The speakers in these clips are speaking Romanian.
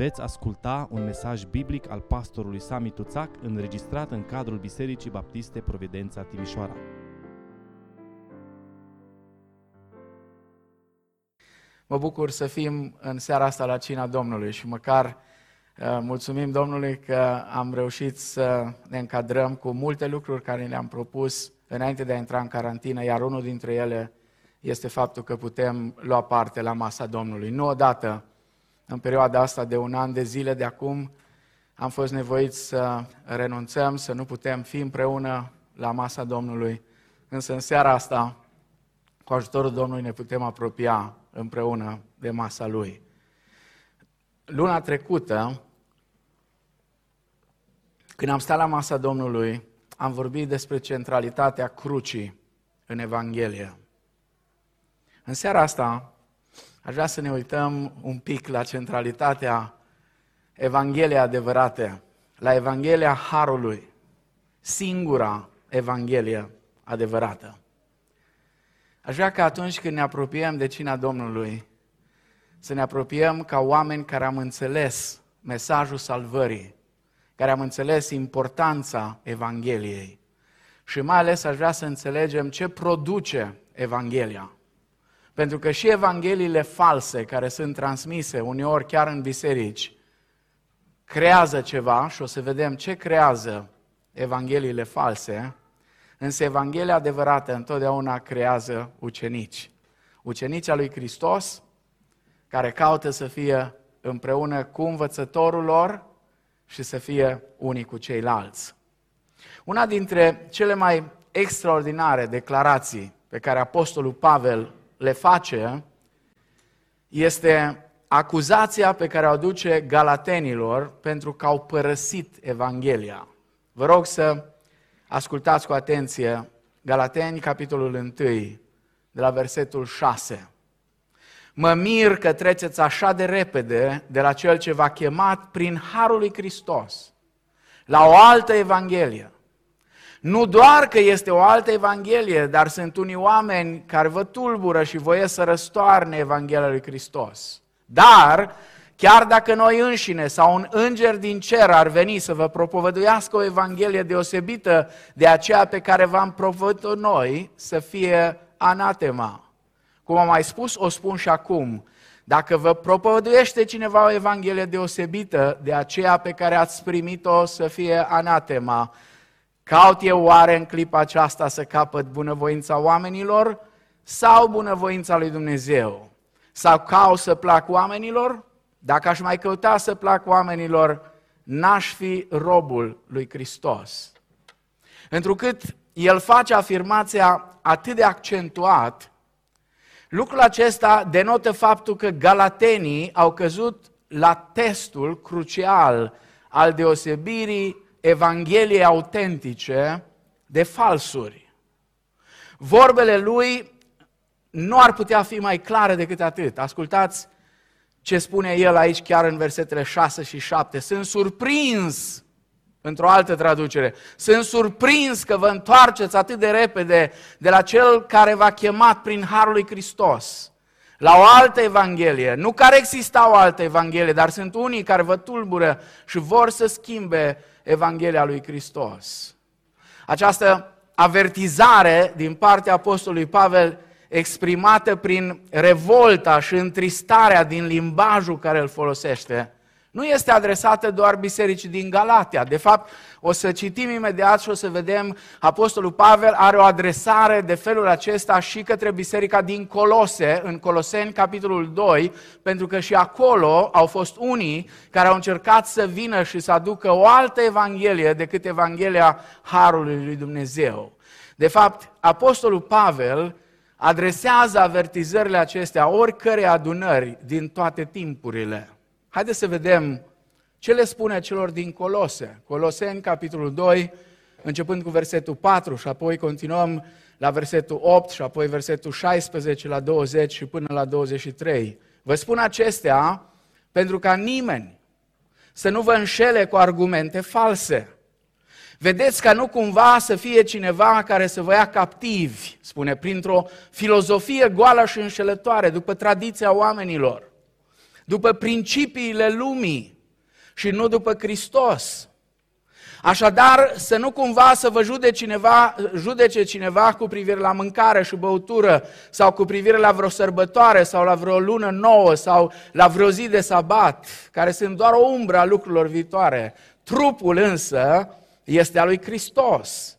Veți asculta un mesaj biblic al pastorului Sami Tuțac înregistrat în cadrul Bisericii Baptiste Providența Timișoara. Mă bucur să fim în seara asta la cina Domnului și măcar uh, mulțumim Domnului că am reușit să ne încadrăm cu multe lucruri care ne-am propus înainte de a intra în carantină, iar unul dintre ele este faptul că putem lua parte la masa Domnului. Nu odată, în perioada asta de un an de zile de acum, am fost nevoiți să renunțăm, să nu putem fi împreună la masa Domnului. Însă în seara asta, cu ajutorul Domnului, ne putem apropia împreună de masa Lui. Luna trecută, când am stat la masa Domnului, am vorbit despre centralitatea crucii în Evanghelie. În seara asta aș vrea să ne uităm un pic la centralitatea Evangheliei adevărate, la Evanghelia Harului, singura Evanghelie adevărată. Aș vrea că atunci când ne apropiem de cina Domnului, să ne apropiem ca oameni care am înțeles mesajul salvării, care am înțeles importanța Evangheliei. Și mai ales aș vrea să înțelegem ce produce Evanghelia. Pentru că și evangheliile false care sunt transmise uneori chiar în biserici creează ceva și o să vedem ce creează evangheliile false, însă Evanghelia adevărată întotdeauna creează ucenici. Ucenici al lui Hristos care caută să fie împreună cu învățătorul lor și să fie unii cu ceilalți. Una dintre cele mai extraordinare declarații pe care Apostolul Pavel le face este acuzația pe care o aduce galatenilor pentru că au părăsit Evanghelia. Vă rog să ascultați cu atenție Galateni, capitolul 1, de la versetul 6. Mă mir că treceți așa de repede de la cel ce v-a chemat prin Harul lui Hristos la o altă Evanghelie nu doar că este o altă Evanghelie, dar sunt unii oameni care vă tulbură și voie să răstoarne Evanghelia lui Hristos. Dar, chiar dacă noi înșine sau un înger din cer ar veni să vă propovăduiască o Evanghelie deosebită de aceea pe care v-am propovăduit noi, să fie anatema. Cum am mai spus, o spun și acum. Dacă vă propovăduiește cineva o Evanghelie deosebită de aceea pe care ați primit-o să fie anatema, Caut eu oare în clipa aceasta să capăt bunăvoința oamenilor sau bunăvoința lui Dumnezeu? Sau caut să plac oamenilor? Dacă aș mai căuta să plac oamenilor, n-aș fi robul lui Hristos. Întrucât el face afirmația atât de accentuat, lucrul acesta denotă faptul că galatenii au căzut la testul crucial al deosebirii Evangheliei autentice de falsuri. Vorbele lui nu ar putea fi mai clare decât atât. Ascultați ce spune el aici chiar în versetele 6 și 7. Sunt surprins, într-o altă traducere, sunt surprins că vă întoarceți atât de repede de la cel care v-a chemat prin Harul lui Hristos la o altă Evanghelie. Nu care exista o altă Evanghelie, dar sunt unii care vă tulbură și vor să schimbe Evanghelia lui Hristos. Această avertizare din partea Apostolului Pavel exprimată prin revolta și întristarea din limbajul care îl folosește, nu este adresată doar bisericii din Galatia. De fapt, o să citim imediat și o să vedem, Apostolul Pavel are o adresare de felul acesta și către biserica din Colose, în Coloseni, capitolul 2, pentru că și acolo au fost unii care au încercat să vină și să aducă o altă evanghelie decât Evanghelia Harului lui Dumnezeu. De fapt, Apostolul Pavel adresează avertizările acestea oricărei adunări din toate timpurile. Haideți să vedem ce le spune celor din Colose. Coloseni, capitolul 2, începând cu versetul 4 și apoi continuăm la versetul 8 și apoi versetul 16 la 20 și până la 23. Vă spun acestea pentru ca nimeni să nu vă înșele cu argumente false. Vedeți ca nu cumva să fie cineva care să vă ia captivi, spune, printr-o filozofie goală și înșelătoare, după tradiția oamenilor după principiile lumii și nu după Hristos. Așadar, să nu cumva să vă jude cineva, judece cineva cu privire la mâncare și băutură sau cu privire la vreo sărbătoare sau la vreo lună nouă sau la vreo zi de sabat, care sunt doar o umbră a lucrurilor viitoare. Trupul însă este al lui Hristos.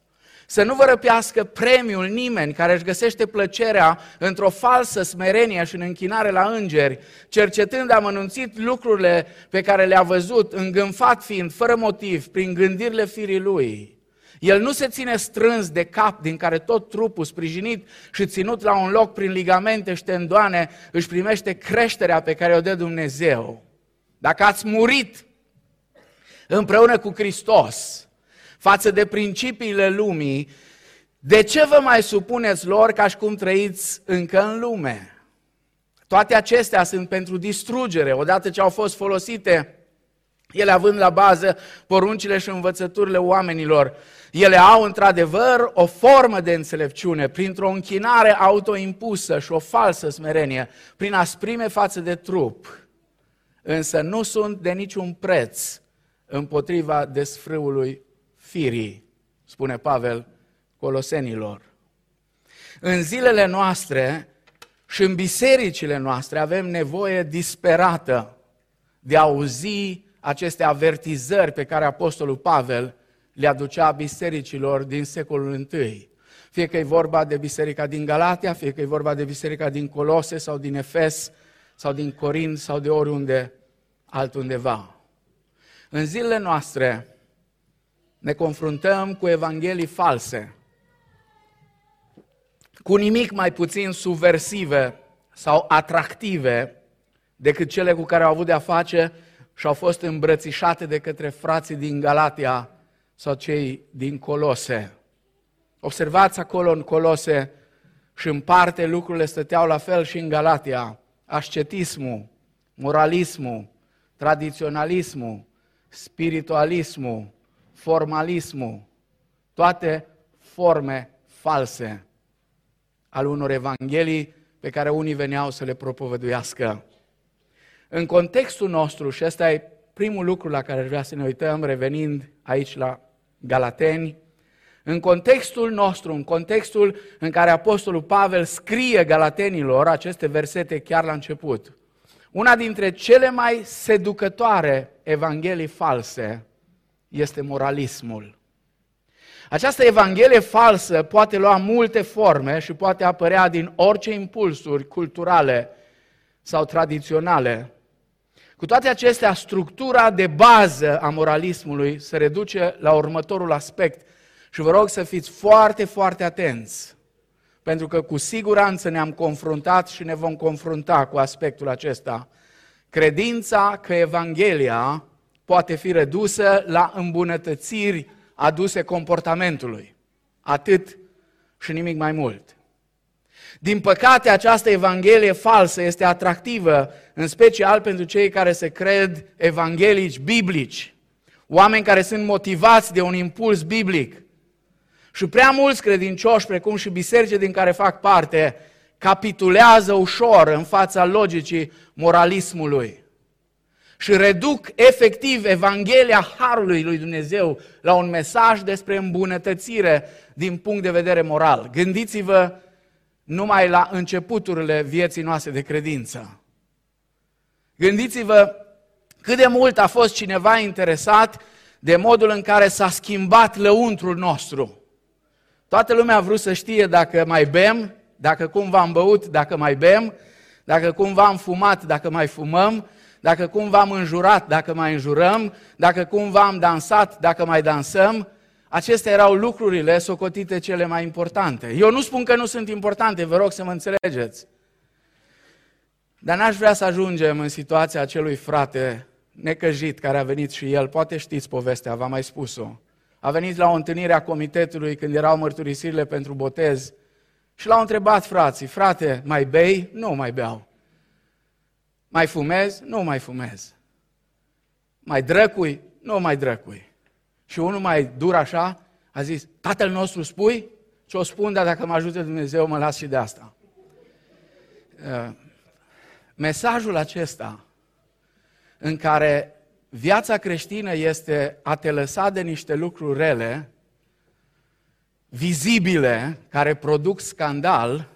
Să nu vă răpească premiul nimeni care își găsește plăcerea într-o falsă smerenie și în închinare la îngeri, cercetând amănunțit lucrurile pe care le-a văzut, îngânfat fiind, fără motiv, prin gândirile firii lui. El nu se ține strâns de cap din care tot trupul sprijinit și ținut la un loc prin ligamente și ștendoane își primește creșterea pe care o dă Dumnezeu. Dacă ați murit împreună cu Hristos, față de principiile lumii, de ce vă mai supuneți lor ca și cum trăiți încă în lume? Toate acestea sunt pentru distrugere, odată ce au fost folosite, ele având la bază poruncile și învățăturile oamenilor. Ele au într-adevăr o formă de înțelepciune, printr-o închinare autoimpusă și o falsă smerenie, prin asprime față de trup, însă nu sunt de niciun preț împotriva desfrâului firii, spune Pavel Colosenilor. În zilele noastre și în bisericile noastre avem nevoie disperată de a auzi aceste avertizări pe care Apostolul Pavel le aducea bisericilor din secolul I. Fie că e vorba de biserica din Galatia, fie că e vorba de biserica din Colose sau din Efes sau din Corint sau de oriunde altundeva. În zilele noastre ne confruntăm cu evanghelii false, cu nimic mai puțin subversive sau atractive decât cele cu care au avut de-a face și au fost îmbrățișate de către frații din Galatia sau cei din Colose. Observați acolo în Colose și în parte lucrurile stăteau la fel și în Galatia. Ascetismul, moralismul, tradiționalismul, spiritualismul, formalismul, toate forme false al unor evanghelii pe care unii veneau să le propovăduiască. În contextul nostru, și ăsta e primul lucru la care vrea să ne uităm, revenind aici la Galateni, în contextul nostru, în contextul în care Apostolul Pavel scrie Galatenilor aceste versete chiar la început, una dintre cele mai seducătoare evanghelii false este moralismul. Această evanghelie falsă poate lua multe forme și poate apărea din orice impulsuri culturale sau tradiționale. Cu toate acestea, structura de bază a moralismului se reduce la următorul aspect și vă rog să fiți foarte, foarte atenți, pentru că cu siguranță ne-am confruntat și ne vom confrunta cu aspectul acesta. Credința că Evanghelia poate fi redusă la îmbunătățiri aduse comportamentului. Atât și nimic mai mult. Din păcate, această evanghelie falsă este atractivă, în special pentru cei care se cred evanghelici biblici, oameni care sunt motivați de un impuls biblic. Și prea mulți credincioși, precum și biserice din care fac parte, capitulează ușor în fața logicii moralismului și reduc efectiv Evanghelia Harului lui Dumnezeu la un mesaj despre îmbunătățire din punct de vedere moral. Gândiți-vă numai la începuturile vieții noastre de credință. Gândiți-vă cât de mult a fost cineva interesat de modul în care s-a schimbat lăuntrul nostru. Toată lumea a vrut să știe dacă mai bem, dacă cumva am băut, dacă mai bem, dacă cumva am fumat, dacă mai fumăm, dacă cumva am înjurat, dacă mai înjurăm, dacă cumva am dansat, dacă mai dansăm, acestea erau lucrurile socotite cele mai importante. Eu nu spun că nu sunt importante, vă rog să mă înțelegeți. Dar n-aș vrea să ajungem în situația acelui frate necăjit care a venit și el, poate știți povestea, v-am mai spus-o. A venit la o întâlnire a comitetului când erau mărturisirile pentru botez și l-au întrebat frații, frate, mai bei? Nu mai beau. Mai fumez? Nu mai fumez. Mai drăcui? Nu mai drăcui. Și unul mai dur așa a zis, tatăl nostru spui? Ce o spun, dar dacă mă ajută Dumnezeu, mă las și de asta. Uh, mesajul acesta în care viața creștină este a te lăsa de niște lucruri rele, vizibile, care produc scandal,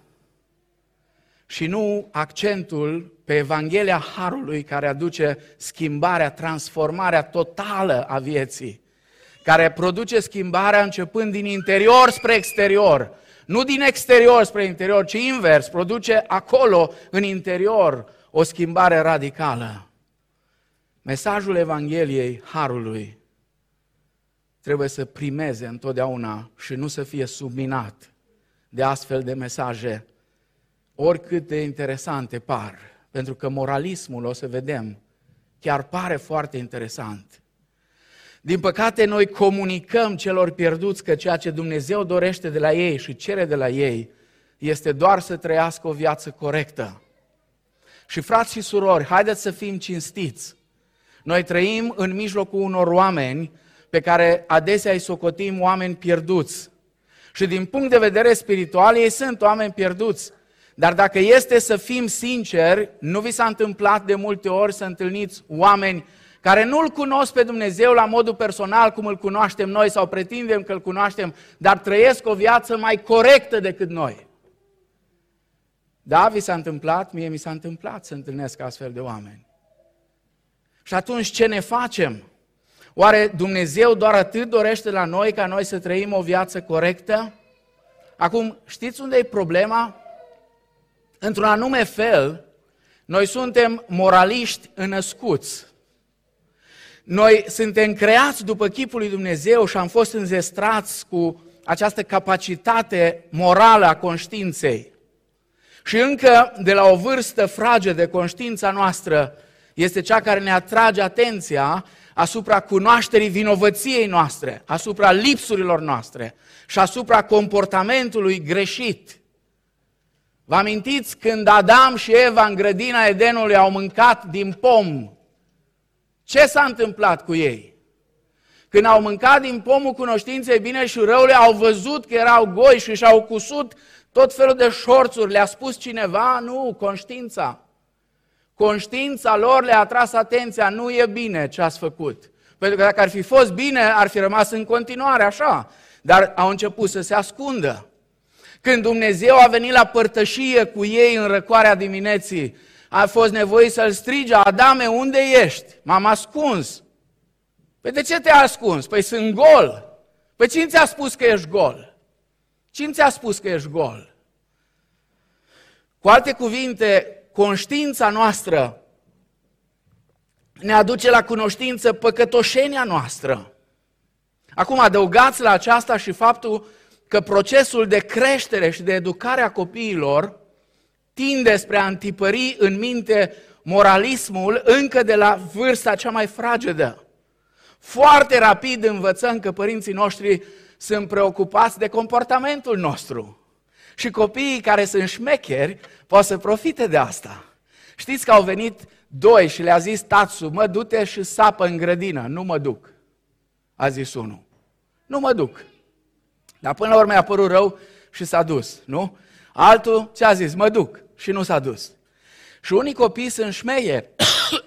și nu accentul pe Evanghelia Harului care aduce schimbarea, transformarea totală a vieții, care produce schimbarea începând din interior spre exterior, nu din exterior spre interior, ci invers, produce acolo, în interior, o schimbare radicală. Mesajul Evangheliei Harului trebuie să primeze întotdeauna și nu să fie subminat de astfel de mesaje, oricât de interesante par. Pentru că moralismul, o să vedem, chiar pare foarte interesant. Din păcate, noi comunicăm celor pierduți că ceea ce Dumnezeu dorește de la ei și cere de la ei este doar să trăiască o viață corectă. Și frați și surori, haideți să fim cinstiți. Noi trăim în mijlocul unor oameni pe care adesea îi socotim oameni pierduți. Și din punct de vedere spiritual, ei sunt oameni pierduți. Dar dacă este să fim sinceri, nu vi s-a întâmplat de multe ori să întâlniți oameni care nu-L cunosc pe Dumnezeu la modul personal cum îl cunoaștem noi sau pretindem că îl cunoaștem, dar trăiesc o viață mai corectă decât noi. Da, vi s-a întâmplat, mie mi s-a întâmplat să întâlnesc astfel de oameni. Și atunci ce ne facem? Oare Dumnezeu doar atât dorește la noi ca noi să trăim o viață corectă? Acum, știți unde e problema? Într-un anume fel, noi suntem moraliști înăscuți. Noi suntem creați după chipul lui Dumnezeu și am fost înzestrați cu această capacitate morală a conștiinței. Și încă de la o vârstă fragedă, conștiința noastră este cea care ne atrage atenția asupra cunoașterii vinovăției noastre, asupra lipsurilor noastre și asupra comportamentului greșit. Vă amintiți când Adam și Eva în grădina Edenului au mâncat din pom? Ce s-a întâmplat cu ei? Când au mâncat din pomul cunoștinței bine și răului, au văzut că erau goi și și-au cusut tot felul de șorțuri. Le-a spus cineva? Nu, conștiința. Conștiința lor le-a tras atenția, nu e bine ce ați făcut. Pentru că dacă ar fi fost bine, ar fi rămas în continuare așa. Dar au început să se ascundă. Când Dumnezeu a venit la părtășie cu ei în răcoarea dimineții, a fost nevoie să-l strige, Adame, unde ești? M-am ascuns. Păi de ce te-ai ascuns? Păi sunt gol. Păi cine ți-a spus că ești gol? Cine ți-a spus că ești gol? Cu alte cuvinte, conștiința noastră ne aduce la cunoștință păcătoșenia noastră. Acum adăugați la aceasta și faptul că procesul de creștere și de educare a copiilor tinde spre a întipări în minte moralismul încă de la vârsta cea mai fragedă. Foarte rapid învățăm că părinții noștri sunt preocupați de comportamentul nostru. Și copiii care sunt șmecheri pot să profite de asta. Știți că au venit doi și le-a zis tatsu, mă du-te și sapă în grădină, nu mă duc. A zis unul. Nu mă duc. Dar până la urmă a părut rău și s-a dus, nu? Altul ce a zis? Mă duc și nu s-a dus. Și unii copii sunt șmeieri.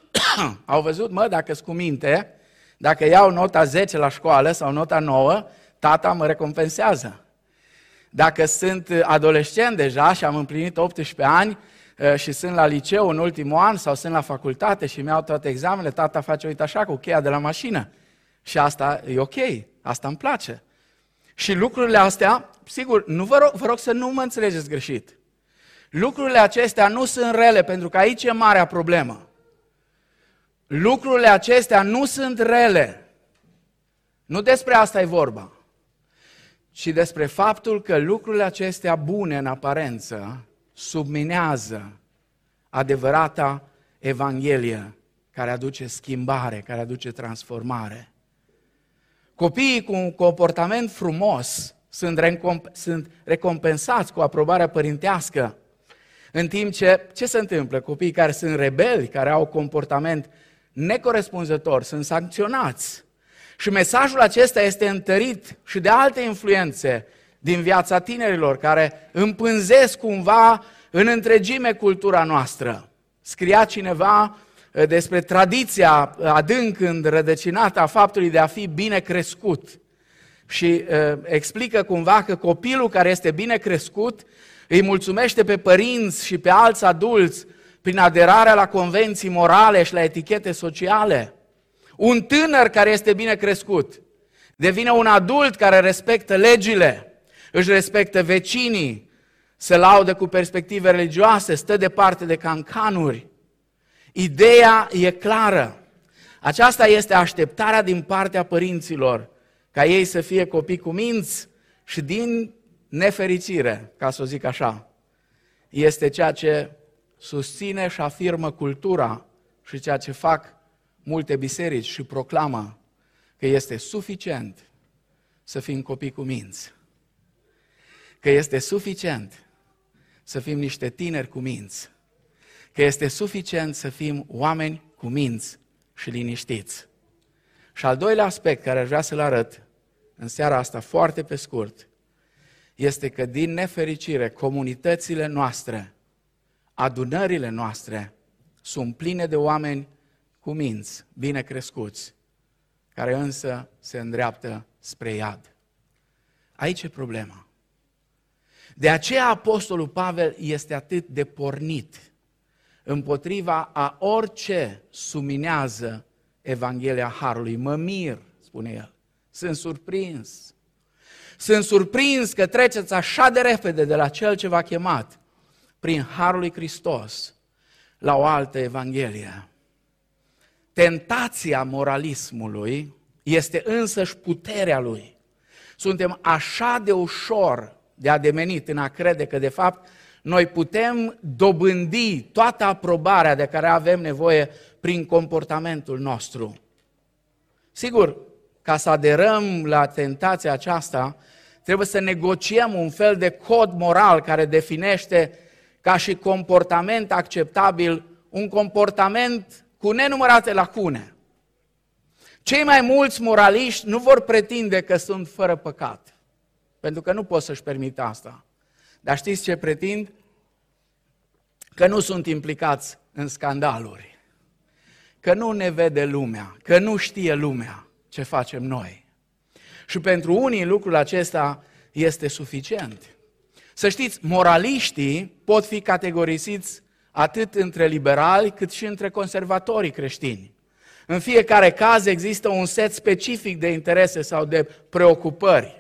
Au văzut, mă, dacă sunt cu minte, dacă iau nota 10 la școală sau nota 9, tata mă recompensează. Dacă sunt adolescent deja și am împlinit 18 ani ă, și sunt la liceu în ultimul an sau sunt la facultate și mi-au toate examenele, tata face, uite așa, cu cheia de la mașină. Și asta e ok, asta îmi place. Și lucrurile astea, sigur, nu vă rog, vă rog să nu mă înțelegeți greșit. Lucrurile acestea nu sunt rele, pentru că aici e marea problemă. Lucrurile acestea nu sunt rele. Nu despre asta e vorba. Ci despre faptul că lucrurile acestea bune în aparență subminează adevărata Evanghelie care aduce schimbare, care aduce transformare. Copiii cu un comportament frumos sunt, recomp- sunt recompensați cu aprobarea părintească în timp ce, ce se întâmplă? Copiii care sunt rebeli, care au comportament necorespunzător, sunt sancționați. Și mesajul acesta este întărit și de alte influențe din viața tinerilor, care împânzesc cumva în întregime cultura noastră. Scria cineva uh, despre tradiția adânc înrădăcinată a faptului de a fi bine crescut. Și uh, explică cumva că copilul care este bine crescut îi mulțumește pe părinți și pe alți adulți prin aderarea la convenții morale și la etichete sociale. Un tânăr care este bine crescut devine un adult care respectă legile, își respectă vecinii, se laudă cu perspective religioase, stă departe de cancanuri. Ideea e clară. Aceasta este așteptarea din partea părinților, ca ei să fie copii cu minți și din nefericire, ca să o zic așa, este ceea ce susține și afirmă cultura și ceea ce fac multe biserici și proclamă că este suficient să fim copii cu minți. Că este suficient să fim niște tineri cu minți. Că este suficient să fim oameni cu minți și liniștiți. Și al doilea aspect care aș vrea să-l arăt în seara asta, foarte pe scurt, este că din nefericire comunitățile noastre, adunările noastre, sunt pline de oameni cu minți, bine crescuți, care însă se îndreaptă spre iad. Aici e problema. De aceea Apostolul Pavel este atât de pornit împotriva a orice suminează Evanghelia Harului. Mă mir, spune el. Sunt surprins. Sunt surprins că treceți așa de repede de la cel ce v-a chemat prin Harul lui Hristos la o altă Evanghelie. Tentația moralismului este însăși puterea lui. Suntem așa de ușor de ademenit în a crede că de fapt noi putem dobândi toată aprobarea de care avem nevoie prin comportamentul nostru. Sigur, ca să aderăm la tentația aceasta, trebuie să negociem un fel de cod moral care definește ca și comportament acceptabil un comportament cu nenumărate lacune. Cei mai mulți moraliști nu vor pretinde că sunt fără păcat, pentru că nu pot să-și permită asta. Dar știți ce pretind? Că nu sunt implicați în scandaluri, că nu ne vede lumea, că nu știe lumea ce facem noi. Și pentru unii lucrul acesta este suficient. Să știți, moraliștii pot fi categorisiți atât între liberali cât și între conservatorii creștini. În fiecare caz există un set specific de interese sau de preocupări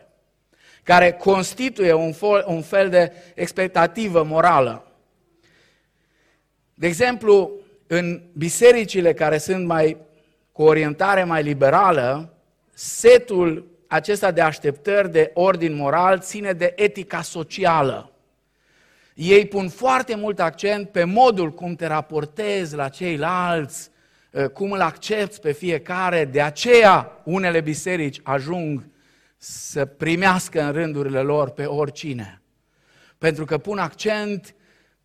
care constituie un fel, un fel de expectativă morală. De exemplu, în bisericile care sunt mai cu orientare mai liberală, setul acesta de așteptări de ordin moral ține de etica socială. Ei pun foarte mult accent pe modul cum te raportezi la ceilalți, eh, cum îl accepti pe fiecare, de aceea unele biserici ajung să primească în rândurile lor pe oricine. Pentru că pun accent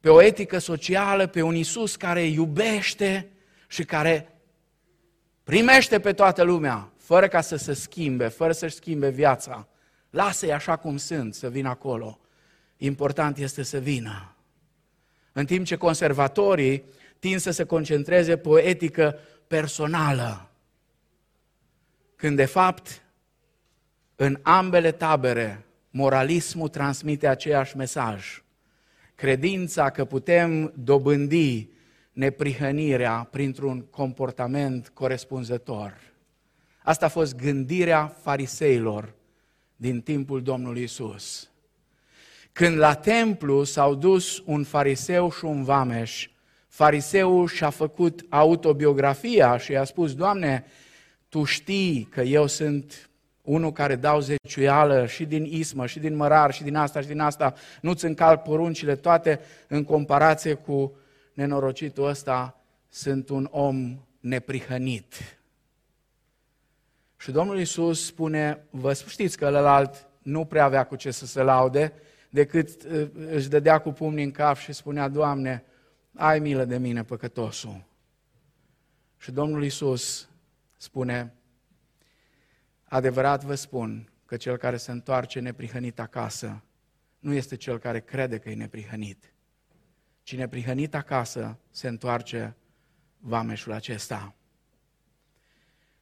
pe o etică socială, pe un Isus care iubește și care primește pe toată lumea, fără ca să se schimbe, fără să-și schimbe viața. Lasă-i așa cum sunt, să vină acolo. Important este să vină. În timp ce conservatorii tind să se concentreze pe o etică personală, când de fapt în ambele tabere moralismul transmite aceeași mesaj. Credința că putem dobândi neprihănirea printr-un comportament corespunzător. Asta a fost gândirea fariseilor din timpul Domnului Isus. Când la templu s-au dus un fariseu și un vameș, fariseul și-a făcut autobiografia și i-a spus, Doamne, Tu știi că eu sunt unul care dau zeciuială și din ismă, și din mărar, și din asta, și din asta, nu-ți încalc poruncile, toate în comparație cu nenorocitul ăsta, sunt un om neprihănit. Și Domnul Iisus spune, vă știți că ălalt nu prea avea cu ce să se laude, decât uh, își dădea cu pumnii în cap și spunea, Doamne, ai milă de mine, păcătosul. Și Domnul Iisus spune, adevărat vă spun că cel care se întoarce neprihănit acasă nu este cel care crede că e neprihănit. Cine neprihănit acasă se întoarce vameșul acesta.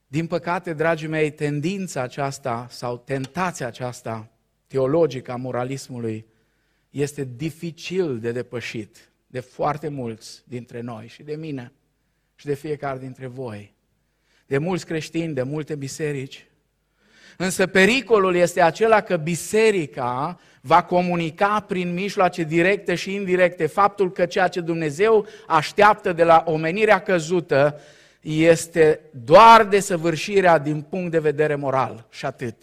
Din păcate, dragii mei, tendința aceasta sau tentația aceasta teologică a moralismului este dificil de depășit de foarte mulți dintre noi și de mine și de fiecare dintre voi, de mulți creștini, de multe biserici. Însă pericolul este acela că biserica va comunica prin mijloace directe și indirecte faptul că ceea ce Dumnezeu așteaptă de la omenirea căzută este doar desăvârșirea din punct de vedere moral și atât.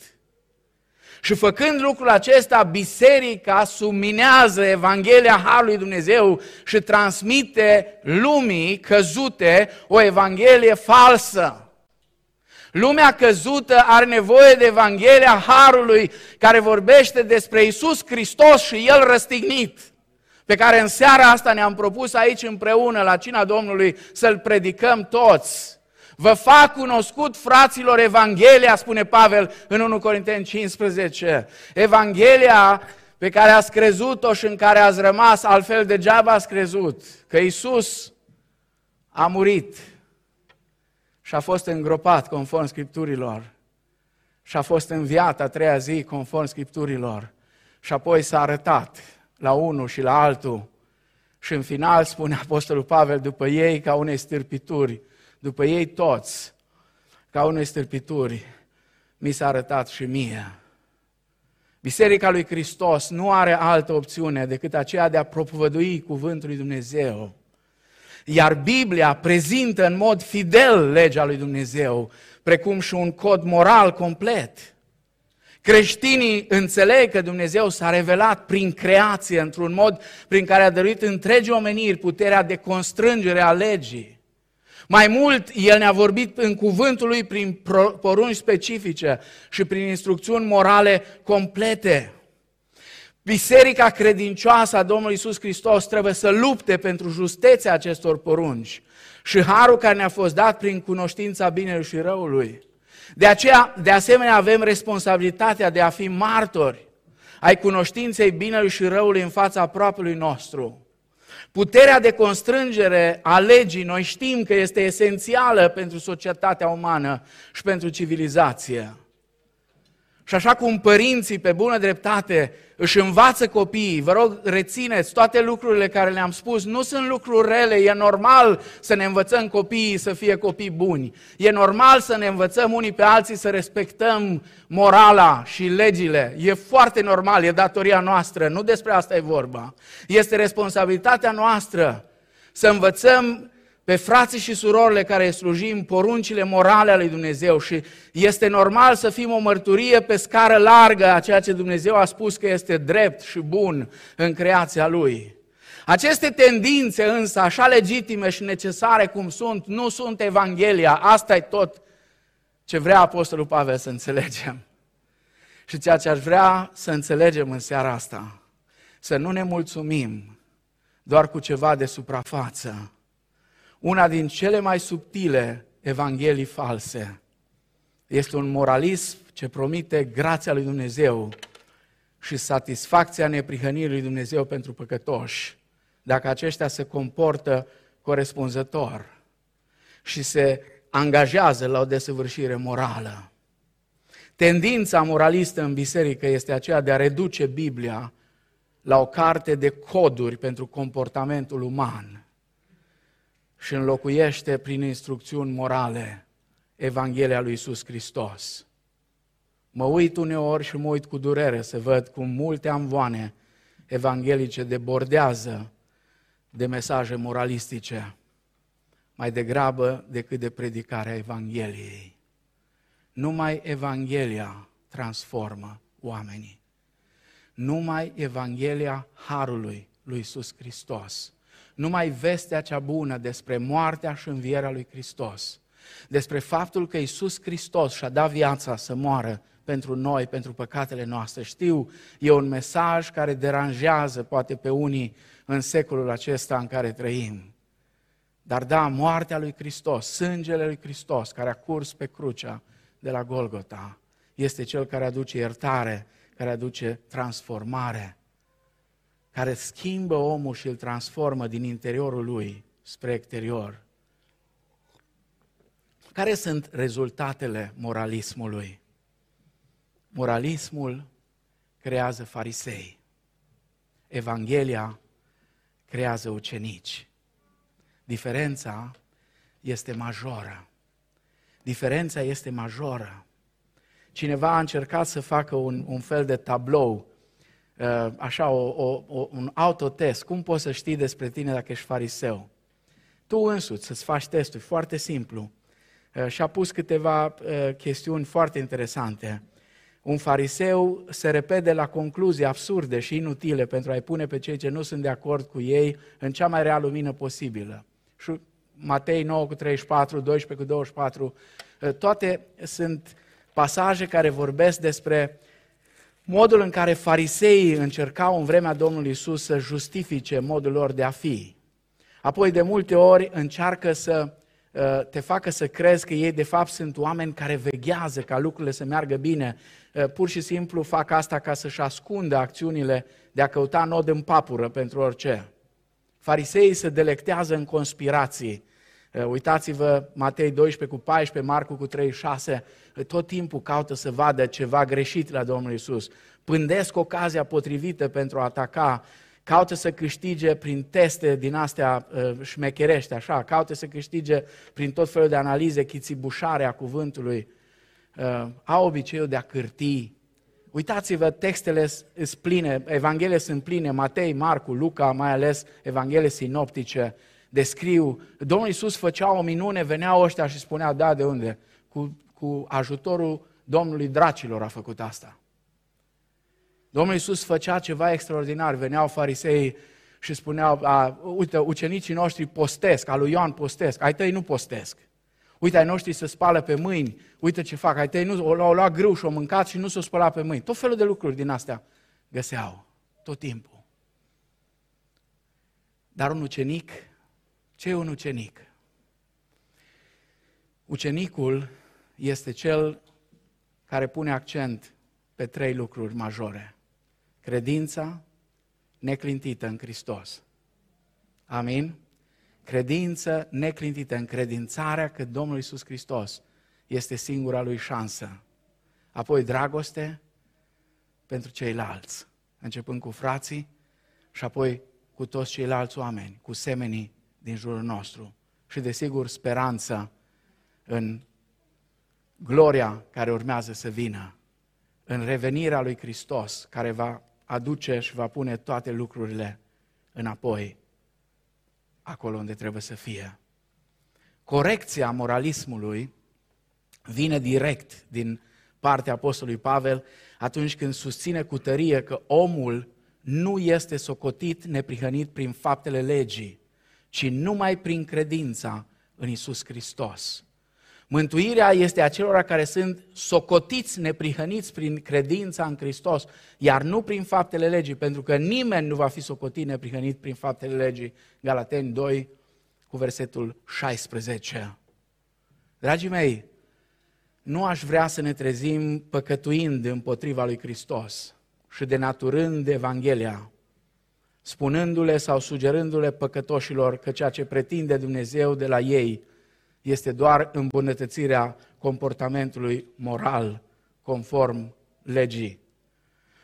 Și făcând lucrul acesta, biserica subminează Evanghelia Harului Dumnezeu și transmite lumii căzute o Evanghelie falsă. Lumea căzută are nevoie de Evanghelia Harului care vorbește despre Isus Hristos și El răstignit, pe care în seara asta ne-am propus aici împreună la cina Domnului să-L predicăm toți. Vă fac cunoscut, fraților, Evanghelia, spune Pavel în 1 Corinteni 15. Evanghelia pe care ați crezut-o și în care ați rămas, altfel degeaba ați crezut, că Isus a murit și a fost îngropat conform Scripturilor. Și a fost înviat a treia zi conform Scripturilor. Și apoi s-a arătat la unul și la altul. Și în final spune Apostolul Pavel după ei ca unei stârpituri, după ei toți, ca unei stârpituri, mi s-a arătat și mie. Biserica lui Hristos nu are altă opțiune decât aceea de a propovădui cuvântul lui Dumnezeu iar Biblia prezintă în mod fidel legea lui Dumnezeu, precum și un cod moral complet. Creștinii înțeleg că Dumnezeu s-a revelat prin creație, într-un mod prin care a dăruit întregi omeniri puterea de constrângere a legii. Mai mult, El ne-a vorbit în cuvântul Lui prin porunci specifice și prin instrucțiuni morale complete. Biserica credincioasă a Domnului Isus Hristos trebuie să lupte pentru justețea acestor porunci și harul care ne-a fost dat prin cunoștința binelui și răului. De aceea, de asemenea, avem responsabilitatea de a fi martori ai cunoștinței binelui și răului în fața aproapelui nostru. Puterea de constrângere a legii, noi știm că este esențială pentru societatea umană și pentru civilizație. Și așa cum părinții, pe bună dreptate, își învață copiii, vă rog, rețineți toate lucrurile care le-am spus, nu sunt lucruri rele, e normal să ne învățăm copiii să fie copii buni. E normal să ne învățăm unii pe alții să respectăm morala și legile. E foarte normal, e datoria noastră, nu despre asta e vorba. Este responsabilitatea noastră să învățăm pe frații și surorile care slujim poruncile morale ale lui Dumnezeu și este normal să fim o mărturie pe scară largă a ceea ce Dumnezeu a spus că este drept și bun în creația Lui. Aceste tendințe însă, așa legitime și necesare cum sunt, nu sunt Evanghelia. Asta e tot ce vrea Apostolul Pavel să înțelegem. Și ceea ce aș vrea să înțelegem în seara asta, să nu ne mulțumim doar cu ceva de suprafață, una din cele mai subtile evanghelii false. Este un moralism ce promite grația lui Dumnezeu și satisfacția neprihănirii lui Dumnezeu pentru păcătoși, dacă aceștia se comportă corespunzător și se angajează la o desăvârșire morală. Tendința moralistă în biserică este aceea de a reduce Biblia la o carte de coduri pentru comportamentul uman și înlocuiește prin instrucțiuni morale Evanghelia lui Isus Hristos. Mă uit uneori și mă uit cu durere să văd cum multe amvoane evanghelice debordează de mesaje moralistice, mai degrabă decât de predicarea Evangheliei. Numai Evanghelia transformă oamenii. Numai Evanghelia Harului lui Isus Hristos numai vestea cea bună despre moartea și învierea lui Hristos, despre faptul că Isus Hristos și-a dat viața să moară pentru noi, pentru păcatele noastre. Știu, e un mesaj care deranjează poate pe unii în secolul acesta în care trăim. Dar da, moartea lui Hristos, sângele lui Hristos care a curs pe crucea de la Golgota, este cel care aduce iertare, care aduce transformare care schimbă omul și îl transformă din interiorul lui spre exterior. Care sunt rezultatele moralismului? Moralismul creează farisei. Evanghelia creează ucenici. Diferența este majoră. Diferența este majoră. Cineva a încercat să facă un, un fel de tablou, uh, așa, o, o, o, un autotest. Cum poți să știi despre tine dacă ești fariseu? Tu însuți să-ți faci testul, foarte simplu. Uh, și a pus câteva uh, chestiuni foarte interesante. Un fariseu se repede la concluzii absurde și inutile pentru a-i pune pe cei ce nu sunt de acord cu ei în cea mai rea lumină posibilă. Și Matei 9 cu 34, 12 cu 24, toate sunt pasaje care vorbesc despre modul în care fariseii încercau în vremea Domnului Isus să justifice modul lor de a fi. Apoi de multe ori încearcă să uh, te facă să crezi că ei de fapt sunt oameni care veghează ca lucrurile să meargă bine. Uh, pur și simplu fac asta ca să-și ascundă acțiunile de a căuta nod în papură pentru orice. Fariseii se delectează în conspirații. Uh, uitați-vă Matei 12 cu 14, Marcu cu 36, tot timpul caută să vadă ceva greșit la Domnul Isus. Pândesc ocazia potrivită pentru a ataca, caută să câștige prin teste din astea uh, șmecherești, așa, caută să câștige prin tot felul de analize, chițibușare a cuvântului, uh, au obiceiul de a cârti. Uitați-vă, textele sunt pline, Evanghelie sunt pline, Matei, Marcu, Luca, mai ales Evanghelie sinoptice, descriu. Domnul Iisus făcea o minune, veneau ăștia și spunea, da, de unde? Cu, cu ajutorul Domnului dracilor a făcut asta. Domnul Iisus făcea ceva extraordinar. Veneau farisei și spuneau, a, uite, ucenicii noștri postesc, a lui Ioan postesc, ai tăi nu postesc. Uite, ai noștri se spală pe mâini, uite ce fac, ai tăi nu, o, o luat grâu și o mâncat și nu s-o spăla pe mâini. Tot felul de lucruri din astea găseau, tot timpul. Dar un ucenic ce e un ucenic? Ucenicul este cel care pune accent pe trei lucruri majore. Credința neclintită în Hristos. Amin? Credință neclintită, încredințarea că Domnul Isus Hristos este singura lui șansă. Apoi dragoste pentru ceilalți, începând cu frații și apoi cu toți ceilalți oameni, cu semenii din jurul nostru și, desigur, speranță în gloria care urmează să vină, în revenirea lui Hristos, care va aduce și va pune toate lucrurile înapoi, acolo unde trebuie să fie. Corecția moralismului vine direct din partea Apostolului Pavel atunci când susține cu tărie că omul nu este socotit neprihănit prin faptele legii, ci numai prin credința în Isus Hristos. Mântuirea este a celor care sunt socotiți, neprihăniți prin credința în Hristos, iar nu prin faptele legii, pentru că nimeni nu va fi socotit neprihănit prin faptele legii. Galateni 2 cu versetul 16. Dragii mei, nu aș vrea să ne trezim păcătuind împotriva lui Hristos și denaturând Evanghelia spunându-le sau sugerându-le păcătoșilor că ceea ce pretinde Dumnezeu de la ei este doar îmbunătățirea comportamentului moral conform legii.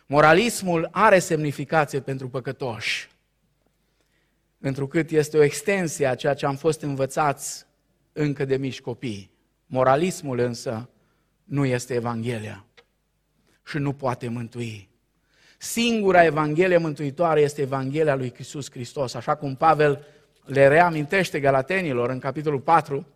Moralismul are semnificație pentru păcătoși, întrucât este o extensie a ceea ce am fost învățați încă de mici copii. Moralismul însă nu este Evanghelia și nu poate mântui. Singura Evanghelie mântuitoare este Evanghelia lui Iisus Hristos, așa cum Pavel le reamintește galatenilor în capitolul 4,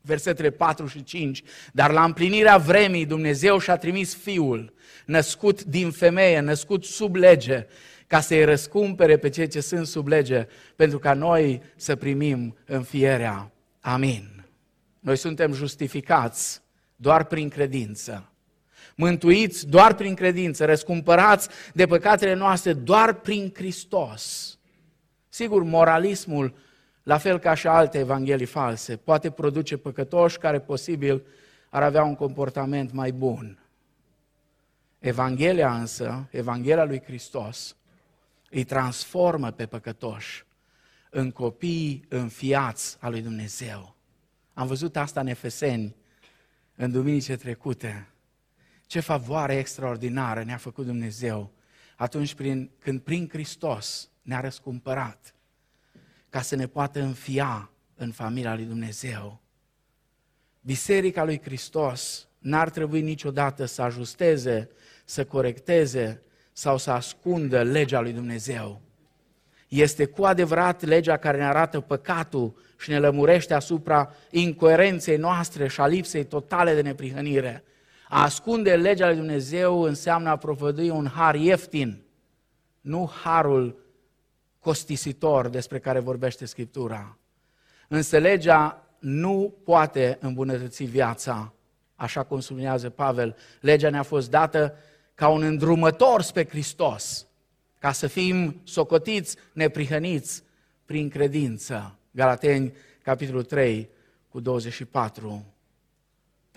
versetele 4 și 5, dar la împlinirea vremii Dumnezeu și-a trimis Fiul, născut din femeie, născut sub lege, ca să-i răscumpere pe cei ce sunt sub lege, pentru ca noi să primim înfierea. Amin. Noi suntem justificați doar prin credință mântuiți doar prin credință, răscumpărați de păcatele noastre doar prin Hristos. Sigur, moralismul, la fel ca și alte evanghelii false, poate produce păcătoși care posibil ar avea un comportament mai bun. Evanghelia însă, Evanghelia lui Hristos, îi transformă pe păcătoși în copii înfiați al lui Dumnezeu. Am văzut asta în Efeseni, în duminice trecute. Ce favoare extraordinară ne-a făcut Dumnezeu atunci prin, când prin Hristos ne-a răscumpărat ca să ne poată înfia în familia lui Dumnezeu. Biserica lui Hristos n-ar trebui niciodată să ajusteze, să corecteze sau să ascundă legea lui Dumnezeu. Este cu adevărat legea care ne arată păcatul și ne lămurește asupra incoerenței noastre și a lipsei totale de neprihănire. A ascunde legea lui Dumnezeu înseamnă a propovădui un har ieftin, nu harul costisitor despre care vorbește Scriptura. Însă legea nu poate îmbunătăți viața, așa cum sublinează Pavel. Legea ne-a fost dată ca un îndrumător spre Hristos, ca să fim socotiți, neprihăniți prin credință. Galateni, capitolul 3, cu 24.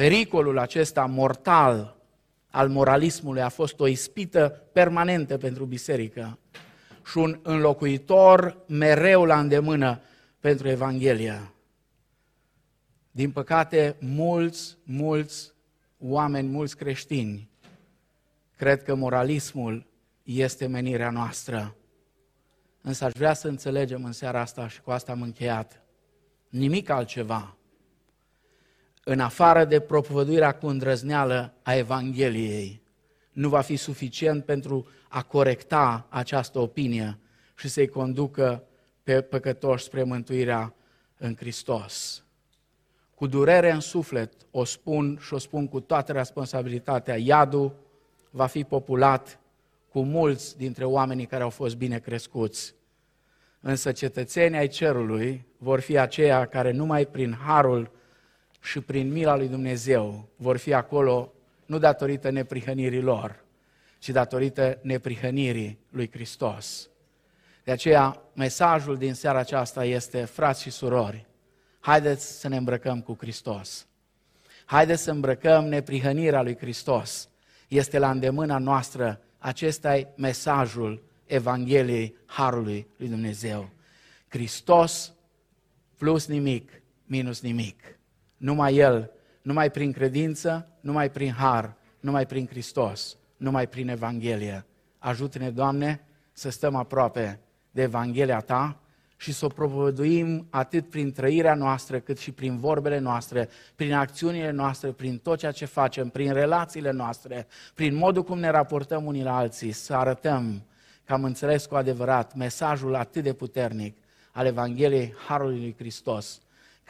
Pericolul acesta mortal al moralismului a fost o ispită permanentă pentru biserică și un înlocuitor mereu la îndemână pentru Evanghelia. Din păcate, mulți, mulți oameni, mulți creștini, cred că moralismul este menirea noastră. Însă aș vrea să înțelegem în seara asta și cu asta am încheiat. Nimic altceva. În afară de propovăduirea cu îndrăzneală a Evangheliei, nu va fi suficient pentru a corecta această opinie și să-i conducă pe păcătoși spre mântuirea în Hristos. Cu durere în suflet o spun și o spun cu toată responsabilitatea, iadul va fi populat cu mulți dintre oamenii care au fost bine crescuți. Însă cetățenii ai cerului vor fi aceia care numai prin harul și prin mila lui Dumnezeu vor fi acolo nu datorită neprihănirii lor, ci datorită neprihănirii lui Hristos. De aceea, mesajul din seara aceasta este, frați și surori, haideți să ne îmbrăcăm cu Hristos. Haideți să îmbrăcăm neprihănirea lui Hristos. Este la îndemâna noastră, acesta e mesajul Evangheliei Harului lui Dumnezeu. Hristos plus nimic, minus nimic. Numai El, numai prin credință, numai prin har, numai prin Hristos, numai prin Evanghelie. Ajută-ne, Doamne, să stăm aproape de Evanghelia Ta și să o propovăduim atât prin trăirea noastră, cât și prin vorbele noastre, prin acțiunile noastre, prin tot ceea ce facem, prin relațiile noastre, prin modul cum ne raportăm unii la alții, să arătăm că am înțeles cu adevărat mesajul atât de puternic al Evangheliei Harului lui Hristos,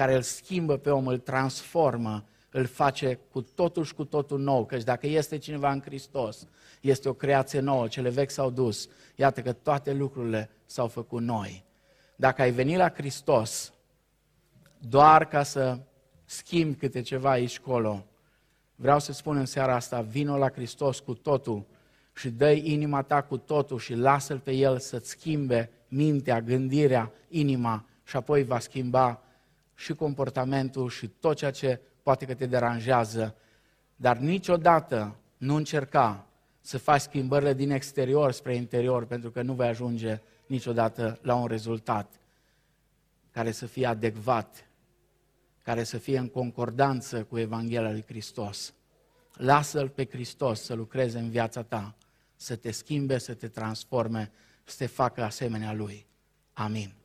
care îl schimbă pe om, îl transformă, îl face cu totul și cu totul nou, căci dacă este cineva în Hristos, este o creație nouă, cele vechi s-au dus, iată că toate lucrurile s-au făcut noi. Dacă ai venit la Hristos doar ca să schimbi câte ceva aici colo, vreau să spun în seara asta, vino la Hristos cu totul și dă inima ta cu totul și lasă-L pe El să-ți schimbe mintea, gândirea, inima și apoi va schimba și comportamentul și tot ceea ce poate că te deranjează, dar niciodată nu încerca să faci schimbările din exterior spre interior, pentru că nu vei ajunge niciodată la un rezultat care să fie adecvat, care să fie în concordanță cu Evanghelia lui Hristos. Lasă-L pe Hristos să lucreze în viața ta, să te schimbe, să te transforme, să te facă asemenea Lui. Amin.